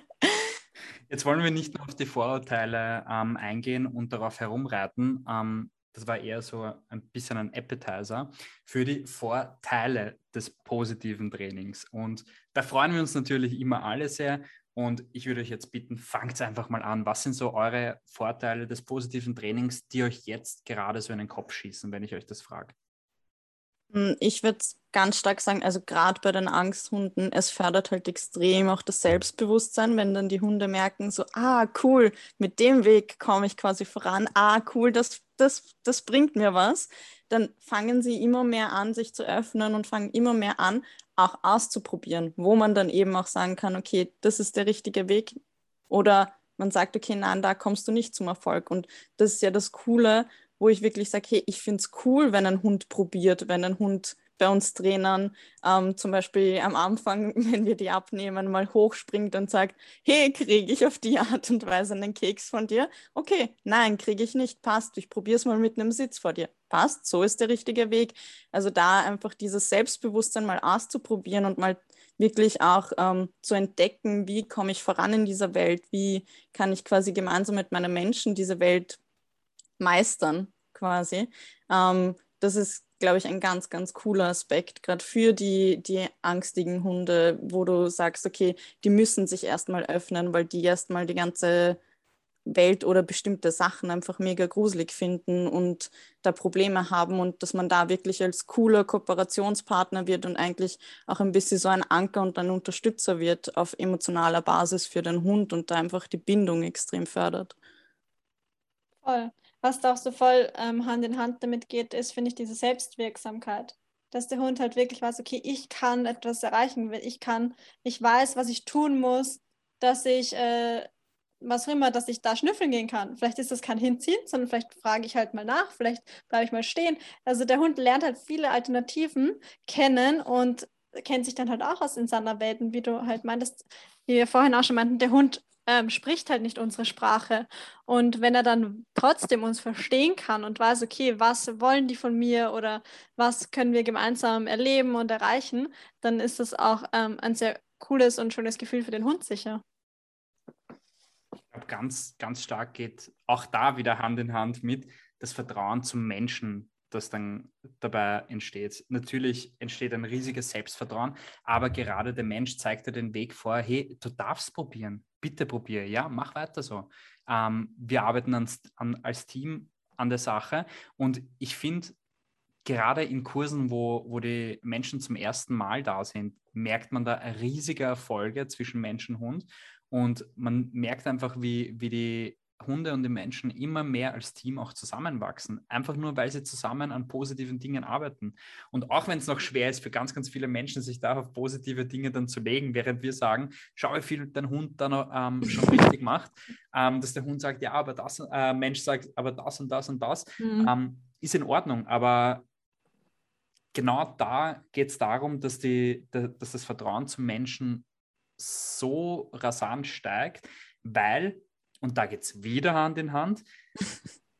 Jetzt wollen wir nicht nur auf die Vorurteile ähm, eingehen und darauf herumreiten. Ähm, das war eher so ein bisschen ein Appetizer für die Vorteile des positiven Trainings. Und da freuen wir uns natürlich immer alle sehr. Und ich würde euch jetzt bitten, fangt einfach mal an. Was sind so eure Vorteile des positiven Trainings, die euch jetzt gerade so in den Kopf schießen, wenn ich euch das frage? Hm, ich würde ganz stark sagen, also gerade bei den Angsthunden, es fördert halt extrem auch das Selbstbewusstsein, wenn dann die Hunde merken, so, ah, cool, mit dem Weg komme ich quasi voran, ah, cool, das, das, das bringt mir was. Dann fangen sie immer mehr an, sich zu öffnen und fangen immer mehr an, auch auszuprobieren, wo man dann eben auch sagen kann, okay, das ist der richtige Weg. Oder man sagt, okay, nein, da kommst du nicht zum Erfolg. Und das ist ja das Coole, wo ich wirklich sage, hey, ich finde es cool, wenn ein Hund probiert, wenn ein Hund bei uns Trainern ähm, zum Beispiel am Anfang, [LAUGHS] wenn wir die abnehmen, mal hochspringt und sagt, hey, kriege ich auf die Art und Weise einen Keks von dir? Okay, nein, kriege ich nicht, passt, ich probiere es mal mit einem Sitz vor dir. Passt, so ist der richtige Weg. Also da einfach dieses Selbstbewusstsein mal auszuprobieren und mal wirklich auch ähm, zu entdecken, wie komme ich voran in dieser Welt, wie kann ich quasi gemeinsam mit meinen Menschen diese Welt meistern, quasi. Ähm, das ist glaube ich, ein ganz, ganz cooler Aspekt, gerade für die, die angstigen Hunde, wo du sagst, okay, die müssen sich erstmal öffnen, weil die erstmal die ganze Welt oder bestimmte Sachen einfach mega gruselig finden und da Probleme haben und dass man da wirklich als cooler Kooperationspartner wird und eigentlich auch ein bisschen so ein Anker und ein Unterstützer wird auf emotionaler Basis für den Hund und da einfach die Bindung extrem fördert. Voll was da auch so voll ähm, Hand in Hand damit geht, ist, finde ich, diese Selbstwirksamkeit. Dass der Hund halt wirklich weiß, okay, ich kann etwas erreichen, ich kann, ich weiß, was ich tun muss, dass ich, äh, was auch immer, dass ich da schnüffeln gehen kann. Vielleicht ist das kein Hinziehen, sondern vielleicht frage ich halt mal nach, vielleicht bleibe ich mal stehen. Also der Hund lernt halt viele Alternativen kennen und kennt sich dann halt auch aus in seiner Welt. Und wie du halt meintest, wie wir vorhin auch schon meinten, der Hund ähm, spricht halt nicht unsere Sprache. Und wenn er dann trotzdem uns verstehen kann und weiß, okay, was wollen die von mir oder was können wir gemeinsam erleben und erreichen, dann ist das auch ähm, ein sehr cooles und schönes Gefühl für den Hund sicher. Ich glaube, ganz, ganz stark geht auch da wieder Hand in Hand mit das Vertrauen zum Menschen das dann dabei entsteht. Natürlich entsteht ein riesiges Selbstvertrauen, aber gerade der Mensch zeigt dir den Weg vor, hey, du darfst probieren, bitte probiere, ja, mach weiter so. Ähm, wir arbeiten an, an, als Team an der Sache und ich finde, gerade in Kursen, wo, wo die Menschen zum ersten Mal da sind, merkt man da riesige Erfolge zwischen Mensch und Hund und man merkt einfach, wie, wie die Hunde und die Menschen immer mehr als Team auch zusammenwachsen. Einfach nur, weil sie zusammen an positiven Dingen arbeiten. Und auch wenn es noch schwer ist für ganz, ganz viele Menschen, sich da auf positive Dinge dann zu legen, während wir sagen, schau, wie viel dein Hund dann ähm, schon [LAUGHS] richtig macht, ähm, dass der Hund sagt, ja, aber das, äh, Mensch sagt, aber das und das und das, mhm. ähm, ist in Ordnung. Aber genau da geht es darum, dass, die, dass das Vertrauen zum Menschen so rasant steigt, weil und da geht es wieder Hand in Hand.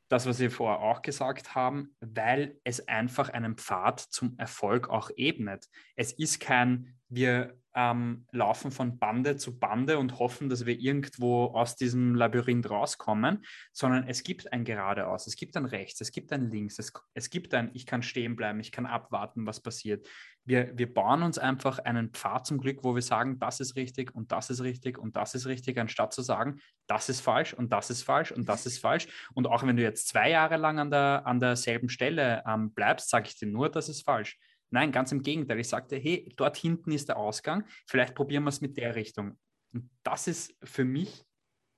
Das, was wir vorher auch gesagt haben, weil es einfach einen Pfad zum Erfolg auch ebnet. Es ist kein, wir ähm, laufen von Bande zu Bande und hoffen, dass wir irgendwo aus diesem Labyrinth rauskommen, sondern es gibt ein geradeaus, es gibt ein rechts, es gibt ein links, es, es gibt ein, ich kann stehen bleiben, ich kann abwarten, was passiert. Wir, wir bauen uns einfach einen Pfad zum Glück, wo wir sagen, das ist richtig und das ist richtig und das ist richtig, anstatt zu sagen, das ist falsch und das ist falsch und das ist falsch. Und auch wenn du jetzt zwei Jahre lang an, der, an derselben Stelle ähm, bleibst, sage ich dir nur, das ist falsch. Nein, ganz im Gegenteil. Ich sagte, hey, dort hinten ist der Ausgang, vielleicht probieren wir es mit der Richtung. Und das ist für mich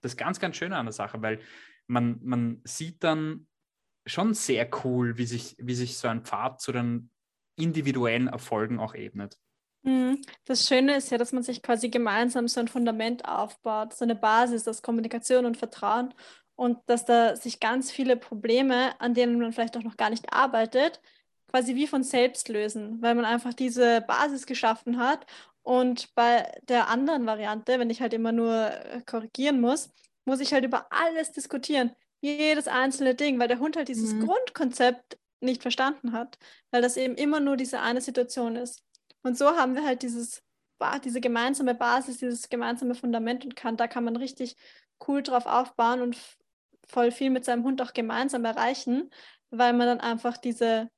das ganz, ganz Schöne an der Sache, weil man, man sieht dann schon sehr cool, wie sich, wie sich so ein Pfad zu den individuellen Erfolgen auch ebnet. Mhm. Das Schöne ist ja, dass man sich quasi gemeinsam so ein Fundament aufbaut, so eine Basis aus Kommunikation und Vertrauen und dass da sich ganz viele Probleme, an denen man vielleicht auch noch gar nicht arbeitet, quasi wie von selbst lösen, weil man einfach diese Basis geschaffen hat. Und bei der anderen Variante, wenn ich halt immer nur äh, korrigieren muss, muss ich halt über alles diskutieren. Jedes einzelne Ding, weil der Hund halt dieses mhm. Grundkonzept nicht verstanden hat, weil das eben immer nur diese eine Situation ist. Und so haben wir halt dieses, diese gemeinsame Basis, dieses gemeinsame Fundament und kann, da kann man richtig cool drauf aufbauen und voll viel mit seinem Hund auch gemeinsam erreichen, weil man dann einfach diese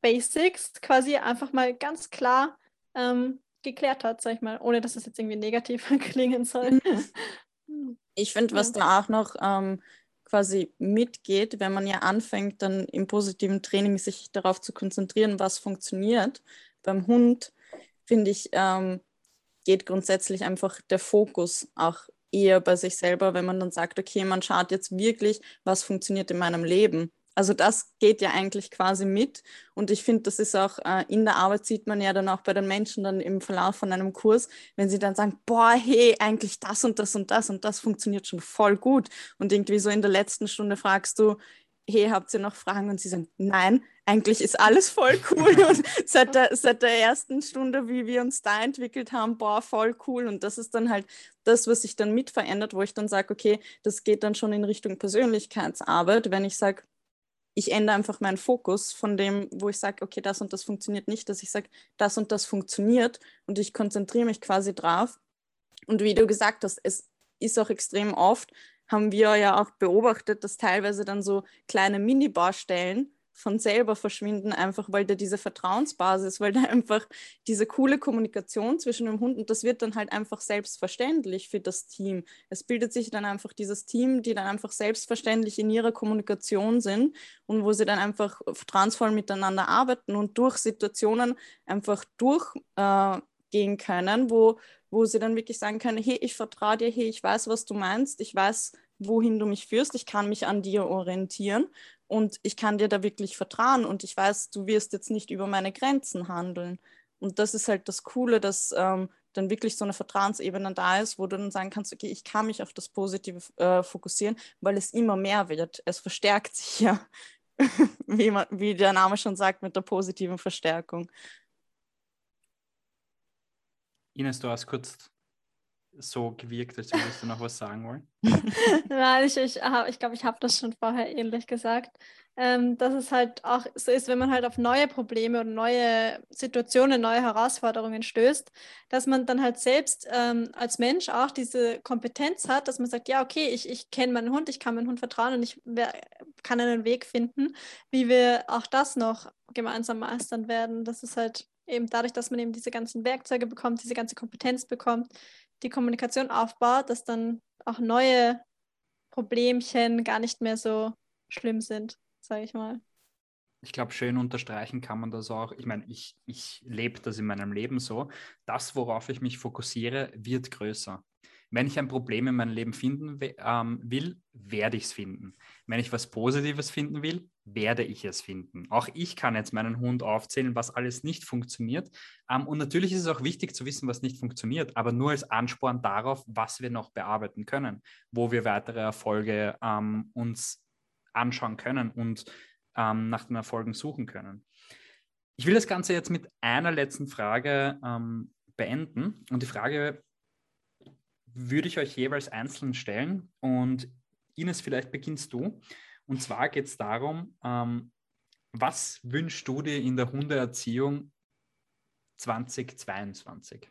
Basics quasi einfach mal ganz klar ähm, geklärt hat, sag ich mal, ohne dass es das jetzt irgendwie negativ [LAUGHS] klingen soll. [LAUGHS] Ich finde, was da auch noch ähm, quasi mitgeht, wenn man ja anfängt, dann im positiven Training sich darauf zu konzentrieren, was funktioniert. Beim Hund, finde ich, ähm, geht grundsätzlich einfach der Fokus auch eher bei sich selber, wenn man dann sagt, okay, man schaut jetzt wirklich, was funktioniert in meinem Leben also das geht ja eigentlich quasi mit. Und ich finde, das ist auch äh, in der Arbeit sieht man ja dann auch bei den Menschen dann im Verlauf von einem Kurs, wenn sie dann sagen, boah, hey, eigentlich das und das und das und das funktioniert schon voll gut. Und irgendwie so in der letzten Stunde fragst du, hey, habt ihr noch Fragen? Und sie sagen, nein, eigentlich ist alles voll cool. [LAUGHS] Und seit der, seit der ersten Stunde, wie wir uns da entwickelt haben, boah, voll cool. Und das ist dann halt das, was sich dann mit verändert, wo ich dann sage, okay, das geht dann schon in Richtung Persönlichkeitsarbeit, wenn ich sage, ich ändere einfach meinen Fokus von dem, wo ich sage, okay, das und das funktioniert nicht, dass ich sage, das und das funktioniert und ich konzentriere mich quasi drauf. Und wie du gesagt hast, es ist auch extrem oft, haben wir ja auch beobachtet, dass teilweise dann so kleine Mini-Baustellen von selber verschwinden, einfach weil da diese Vertrauensbasis, weil da einfach diese coole Kommunikation zwischen dem Hund und das wird dann halt einfach selbstverständlich für das Team. Es bildet sich dann einfach dieses Team, die dann einfach selbstverständlich in ihrer Kommunikation sind und wo sie dann einfach vertrauensvoll miteinander arbeiten und durch Situationen einfach durchgehen äh, können, wo wo sie dann wirklich sagen können, hey, ich vertraue dir, hey, ich weiß, was du meinst, ich weiß, wohin du mich führst, ich kann mich an dir orientieren und ich kann dir da wirklich vertrauen und ich weiß, du wirst jetzt nicht über meine Grenzen handeln. Und das ist halt das Coole, dass ähm, dann wirklich so eine Vertrauensebene da ist, wo du dann sagen kannst, okay, ich kann mich auf das Positive äh, fokussieren, weil es immer mehr wird. Es verstärkt sich ja, [LAUGHS] wie, man, wie der Name schon sagt, mit der positiven Verstärkung. Ines, du hast kurz so gewirkt, als würdest du noch was sagen wollen. [LAUGHS] Nein, ich, ich, ich glaube, ich habe das schon vorher ähnlich gesagt, ähm, dass es halt auch so ist, wenn man halt auf neue Probleme und neue Situationen, neue Herausforderungen stößt, dass man dann halt selbst ähm, als Mensch auch diese Kompetenz hat, dass man sagt, ja, okay, ich, ich kenne meinen Hund, ich kann meinem Hund vertrauen und ich kann einen Weg finden, wie wir auch das noch gemeinsam meistern werden. Das ist halt eben dadurch, dass man eben diese ganzen Werkzeuge bekommt, diese ganze Kompetenz bekommt, die Kommunikation aufbaut, dass dann auch neue Problemchen gar nicht mehr so schlimm sind, sage ich mal. Ich glaube, schön unterstreichen kann man das auch. Ich meine, ich, ich lebe das in meinem Leben so. Das, worauf ich mich fokussiere, wird größer. Wenn ich ein Problem in meinem Leben finden ähm, will, werde ich es finden. Wenn ich was Positives finden will, werde ich es finden. Auch ich kann jetzt meinen Hund aufzählen, was alles nicht funktioniert. Ähm, und natürlich ist es auch wichtig zu wissen, was nicht funktioniert, aber nur als Ansporn darauf, was wir noch bearbeiten können, wo wir weitere Erfolge ähm, uns anschauen können und ähm, nach den Erfolgen suchen können. Ich will das Ganze jetzt mit einer letzten Frage ähm, beenden. Und die Frage würde ich euch jeweils einzeln stellen. Und Ines, vielleicht beginnst du. Und zwar geht es darum, ähm, was wünschst du dir in der Hundeerziehung 2022?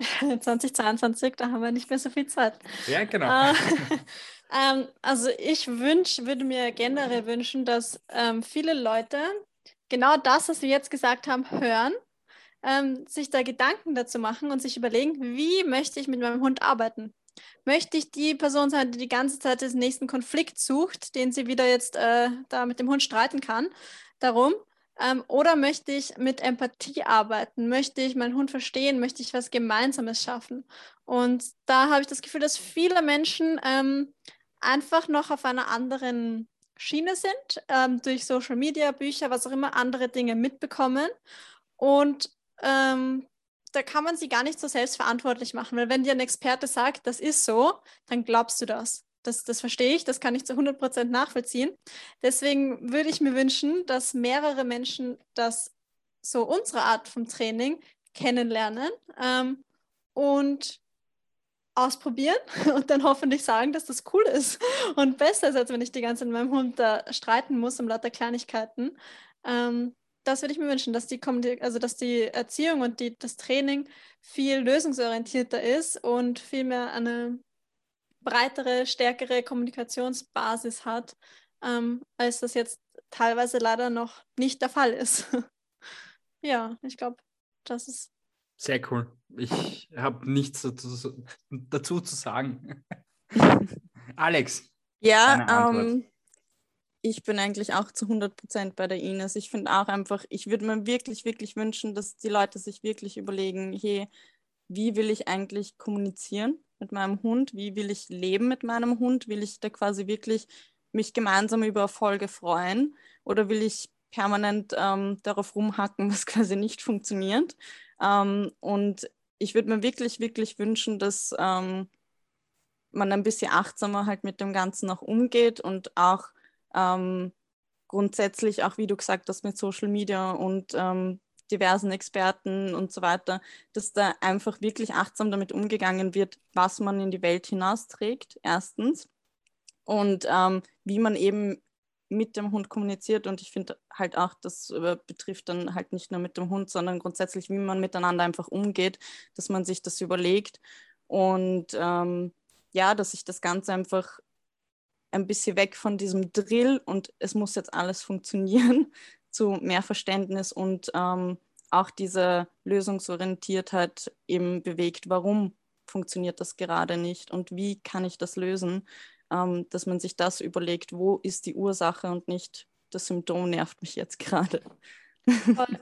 2022, [LAUGHS] da haben wir nicht mehr so viel Zeit. Ja, genau. Äh, [LAUGHS] ähm, also ich wünsch, würde mir generell wünschen, dass ähm, viele Leute genau das, was wir jetzt gesagt haben, hören ähm, sich da Gedanken dazu machen und sich überlegen, wie möchte ich mit meinem Hund arbeiten? Möchte ich die Person sein, die die ganze Zeit den nächsten Konflikt sucht, den sie wieder jetzt äh, da mit dem Hund streiten kann, darum? Ähm, oder möchte ich mit Empathie arbeiten? Möchte ich meinen Hund verstehen? Möchte ich was Gemeinsames schaffen? Und da habe ich das Gefühl, dass viele Menschen ähm, einfach noch auf einer anderen Schiene sind, ähm, durch Social Media, Bücher, was auch immer, andere Dinge mitbekommen und ähm, da kann man sie gar nicht so selbstverantwortlich machen, weil wenn dir ein Experte sagt, das ist so, dann glaubst du das. Das, das verstehe ich, das kann ich zu 100% nachvollziehen. Deswegen würde ich mir wünschen, dass mehrere Menschen das so unsere Art vom Training kennenlernen ähm, und ausprobieren [LAUGHS] und dann hoffentlich sagen, dass das cool ist und besser ist, als wenn ich die ganze Zeit mit meinem Hund da streiten muss um lauter Kleinigkeiten. Ähm, das würde ich mir wünschen, dass die, also dass die Erziehung und die, das Training viel lösungsorientierter ist und viel mehr eine breitere, stärkere Kommunikationsbasis hat, ähm, als das jetzt teilweise leider noch nicht der Fall ist. [LAUGHS] ja, ich glaube, das ist. Sehr cool. Ich habe nichts dazu, dazu, zu sagen. [LAUGHS] Alex. Ja, ähm, ich bin eigentlich auch zu 100 Prozent bei der Ines. Ich finde auch einfach, ich würde mir wirklich, wirklich wünschen, dass die Leute sich wirklich überlegen, hey, wie will ich eigentlich kommunizieren mit meinem Hund? Wie will ich leben mit meinem Hund? Will ich da quasi wirklich mich gemeinsam über Erfolge freuen? Oder will ich permanent ähm, darauf rumhacken, [LAUGHS] was quasi nicht funktioniert? Ähm, und ich würde mir wirklich, wirklich wünschen, dass ähm, man ein bisschen achtsamer halt mit dem Ganzen auch umgeht und auch ähm, grundsätzlich auch, wie du gesagt hast, mit Social Media und ähm, diversen Experten und so weiter, dass da einfach wirklich achtsam damit umgegangen wird, was man in die Welt hinausträgt, erstens. Und ähm, wie man eben mit dem Hund kommuniziert. Und ich finde halt auch, das äh, betrifft dann halt nicht nur mit dem Hund, sondern grundsätzlich, wie man miteinander einfach umgeht, dass man sich das überlegt. Und ähm, ja, dass sich das Ganze einfach ein bisschen weg von diesem Drill und es muss jetzt alles funktionieren [LAUGHS] zu mehr Verständnis und ähm, auch diese Lösungsorientiertheit eben bewegt. Warum funktioniert das gerade nicht und wie kann ich das lösen? ähm, dass man sich das überlegt, wo ist die Ursache und nicht das Symptom nervt mich jetzt gerade. [LAUGHS]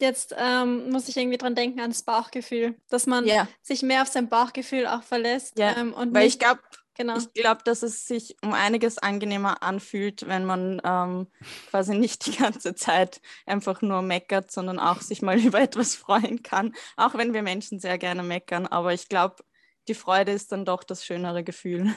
Jetzt ähm, muss ich irgendwie dran denken ans Bauchgefühl, dass man yeah. sich mehr auf sein Bauchgefühl auch verlässt. Yeah. Ähm, und Weil ich glaube, genau. ich glaube, dass es sich um einiges angenehmer anfühlt, wenn man ähm, quasi nicht die ganze Zeit einfach nur meckert, sondern auch sich mal [LAUGHS] über etwas freuen kann. Auch wenn wir Menschen sehr gerne meckern, aber ich glaube, die Freude ist dann doch das schönere Gefühl.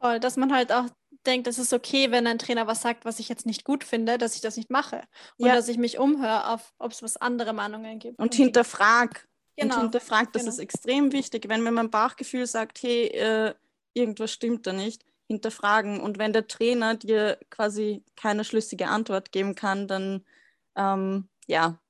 Voll, dass man halt auch denkt, es ist okay, wenn ein Trainer was sagt, was ich jetzt nicht gut finde, dass ich das nicht mache. Und ja. dass ich mich umhöre, auf ob es was andere Meinungen gibt. Und hinterfrag. Genau. Und hinterfrag, das genau. ist extrem wichtig. Wenn mir mein Bauchgefühl sagt, hey, äh, irgendwas stimmt da nicht, hinterfragen. Und wenn der Trainer dir quasi keine schlüssige Antwort geben kann, dann ähm, ja,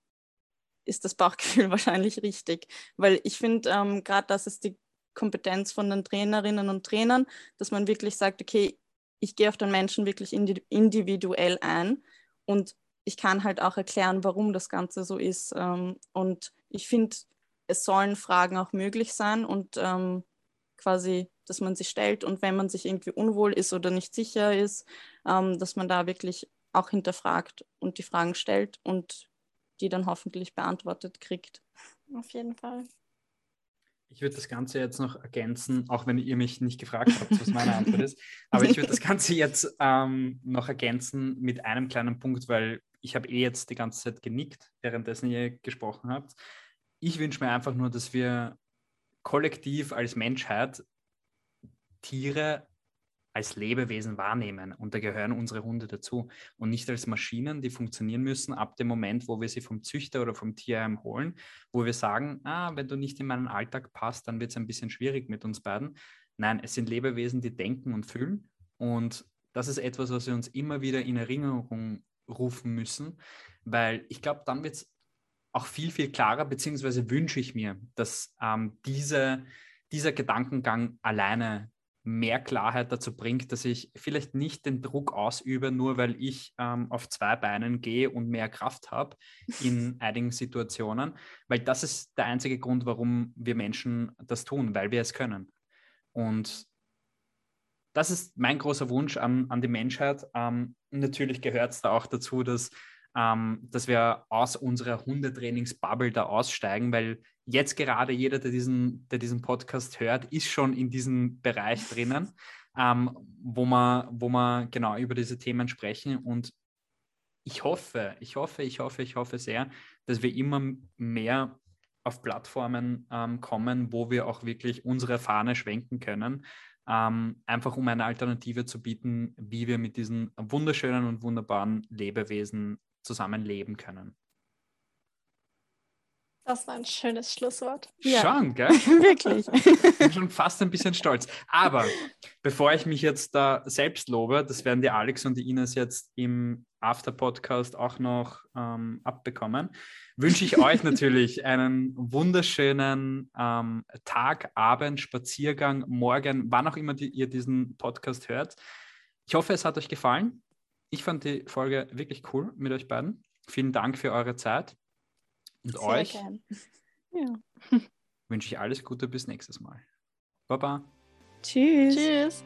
ist das Bauchgefühl [LAUGHS] wahrscheinlich richtig. Weil ich finde, ähm, gerade das ist die Kompetenz von den Trainerinnen und Trainern, dass man wirklich sagt, okay, ich gehe auf den Menschen wirklich individuell ein und ich kann halt auch erklären, warum das Ganze so ist. Ähm, und ich finde, es sollen Fragen auch möglich sein und ähm, quasi, dass man sie stellt und wenn man sich irgendwie unwohl ist oder nicht sicher ist, ähm, dass man da wirklich auch hinterfragt und die Fragen stellt und die dann hoffentlich beantwortet kriegt. Auf jeden Fall. Ich würde das Ganze jetzt noch ergänzen, auch wenn ihr mich nicht gefragt habt, was meine Antwort ist. Aber ich würde das Ganze jetzt ähm, noch ergänzen mit einem kleinen Punkt, weil ich habe eh jetzt die ganze Zeit genickt, währenddessen ihr gesprochen habt. Ich wünsche mir einfach nur, dass wir kollektiv als Menschheit Tiere als Lebewesen wahrnehmen. Und da gehören unsere Hunde dazu. Und nicht als Maschinen, die funktionieren müssen ab dem Moment, wo wir sie vom Züchter oder vom Tierheim holen, wo wir sagen, ah, wenn du nicht in meinen Alltag passt, dann wird es ein bisschen schwierig mit uns beiden. Nein, es sind Lebewesen, die denken und fühlen. Und das ist etwas, was wir uns immer wieder in Erinnerung rufen müssen, weil ich glaube, dann wird es auch viel, viel klarer, beziehungsweise wünsche ich mir, dass ähm, diese, dieser Gedankengang alleine mehr Klarheit dazu bringt, dass ich vielleicht nicht den Druck ausübe, nur weil ich ähm, auf zwei Beinen gehe und mehr Kraft habe in [LAUGHS] einigen Situationen, weil das ist der einzige Grund, warum wir Menschen das tun, weil wir es können. Und das ist mein großer Wunsch an, an die Menschheit. Ähm, natürlich gehört es da auch dazu, dass ähm, dass wir aus unserer Hundetrainingsbubble da aussteigen, weil jetzt gerade jeder, der diesen, der diesen Podcast hört, ist schon in diesem Bereich drinnen, ähm, wo, man, wo man genau über diese Themen sprechen. Und ich hoffe, ich hoffe, ich hoffe, ich hoffe sehr, dass wir immer mehr auf Plattformen ähm, kommen, wo wir auch wirklich unsere Fahne schwenken können, ähm, einfach um eine Alternative zu bieten, wie wir mit diesen wunderschönen und wunderbaren Lebewesen zusammenleben können. Das war ein schönes Schlusswort. Ja. Schon, gell? [LAUGHS] Wirklich. Ich bin schon fast ein bisschen stolz. Aber bevor ich mich jetzt da selbst lobe, das werden die Alex und die Ines jetzt im After-Podcast auch noch ähm, abbekommen, wünsche ich euch [LAUGHS] natürlich einen wunderschönen ähm, Tag, Abend, Spaziergang, Morgen, wann auch immer die, ihr diesen Podcast hört. Ich hoffe, es hat euch gefallen. Ich fand die Folge wirklich cool mit euch beiden. Vielen Dank für eure Zeit. Und Sehr euch [LAUGHS] ja. wünsche ich alles Gute bis nächstes Mal. Baba. Tschüss. Tschüss.